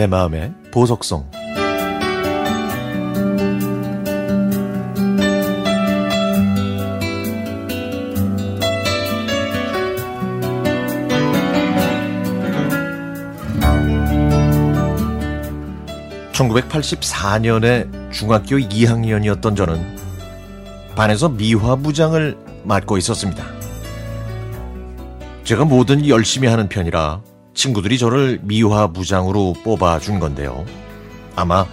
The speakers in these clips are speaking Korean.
내 마음의 보석성. (1984년에) 중학교 (2학년이었던) 저는 반에서 미화부장을 맡고 있었습니다. 제가 뭐든 열심히 하는 편이라 친구들이 저를 미화부장으로 뽑아준 건데요. 아마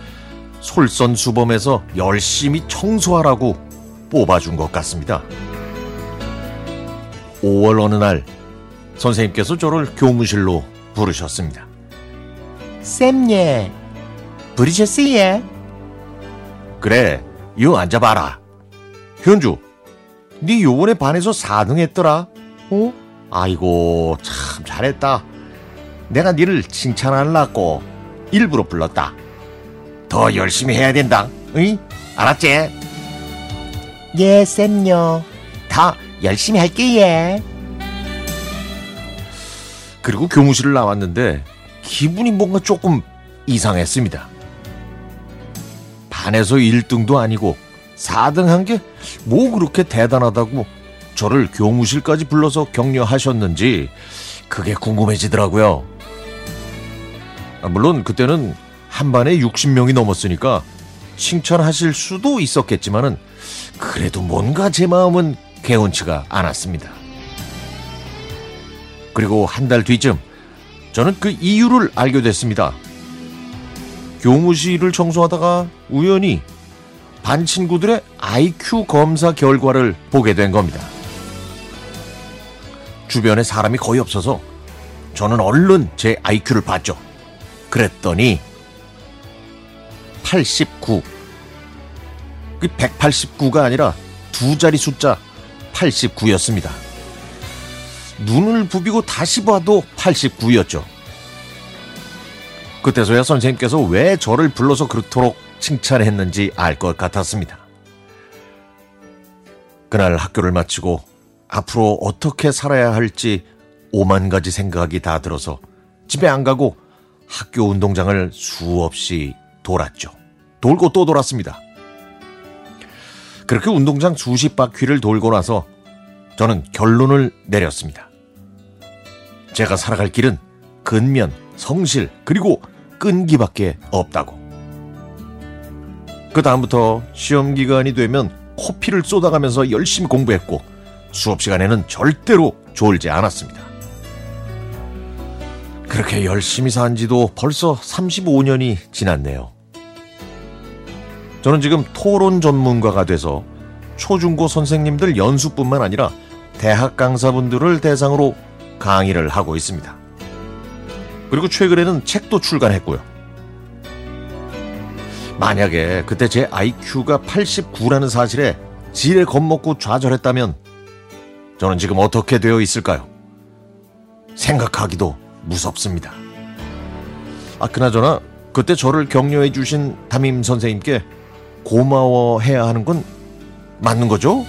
솔선수범해서 열심히 청소하라고 뽑아준 것 같습니다. 5월 어느 날 선생님께서 저를 교무실로 부르셨습니다. 쌤예, 부르셨어요? 그래, 이거 앉아봐라. 현주, 네 요번에 반에서 4등 했더라. 어? 아이고, 참 잘했다. 내가 니를 칭찬하려고 일부러 불렀다. 더 열심히 해야 된다. 응? 알았지? 예, 쌤요. 더 열심히 할게요. 그리고 교무실을 나왔는데 기분이 뭔가 조금 이상했습니다. 반에서 1등도 아니고 4등 한 게 뭐 그렇게 대단하다고 저를 교무실까지 불러서 격려하셨는지 그게 궁금해지더라고요. 아, 물론 그때는 한 반에 60명이 넘었으니까 칭찬하실 수도 있었겠지만은 그래도 뭔가 제 마음은 개운치가 않았습니다. 그리고 한 달 뒤쯤 저는 그 이유를 알게 됐습니다. 교무실을 청소하다가 우연히 반 친구들의 IQ 검사 결과를 보게 된 겁니다. 주변에 사람이 거의 없어서 저는 얼른 제 IQ를 봤죠. 그랬더니 89. 그 189가 아니라 두 자리 숫자 89였습니다. 눈을 부비고 다시 봐도 89였죠. 그때서야 선생님께서 왜 저를 불러서 그렇도록 칭찬했는지 알 것 같았습니다. 그날 학교를 마치고 앞으로 어떻게 살아야 할지 오만 가지 생각이 다 들어서 집에 안 가고 학교 운동장을 수없이 돌았죠. 돌고 또 돌았습니다. 그렇게 운동장 수십 바퀴를 돌고 나서 저는 결론을 내렸습니다. 제가 살아갈 길은 근면, 성실, 그리고 끈기밖에 없다고. 그 다음부터 시험 기간이 되면 코피를 쏟아가면서 열심히 공부했고 수업 시간에는 절대로 졸지 않았습니다. 그렇게 열심히 산 지도 벌써 35년이 지났네요. 저는 지금 토론 전문가가 돼서 초중고 선생님들 연수뿐만 아니라 대학 강사분들을 대상으로 강의를 하고 있습니다. 그리고 최근에는 책도 출간했고요. 만약에 그때 제 IQ가 89라는 사실에 지레 겁먹고 좌절했다면 저는 지금 어떻게 되어 있을까요? 생각하기도 무섭습니다. 아, 그나저나 그때 저를 격려해 주신 담임 선생님께 고마워해야 하는 건 맞는 거죠?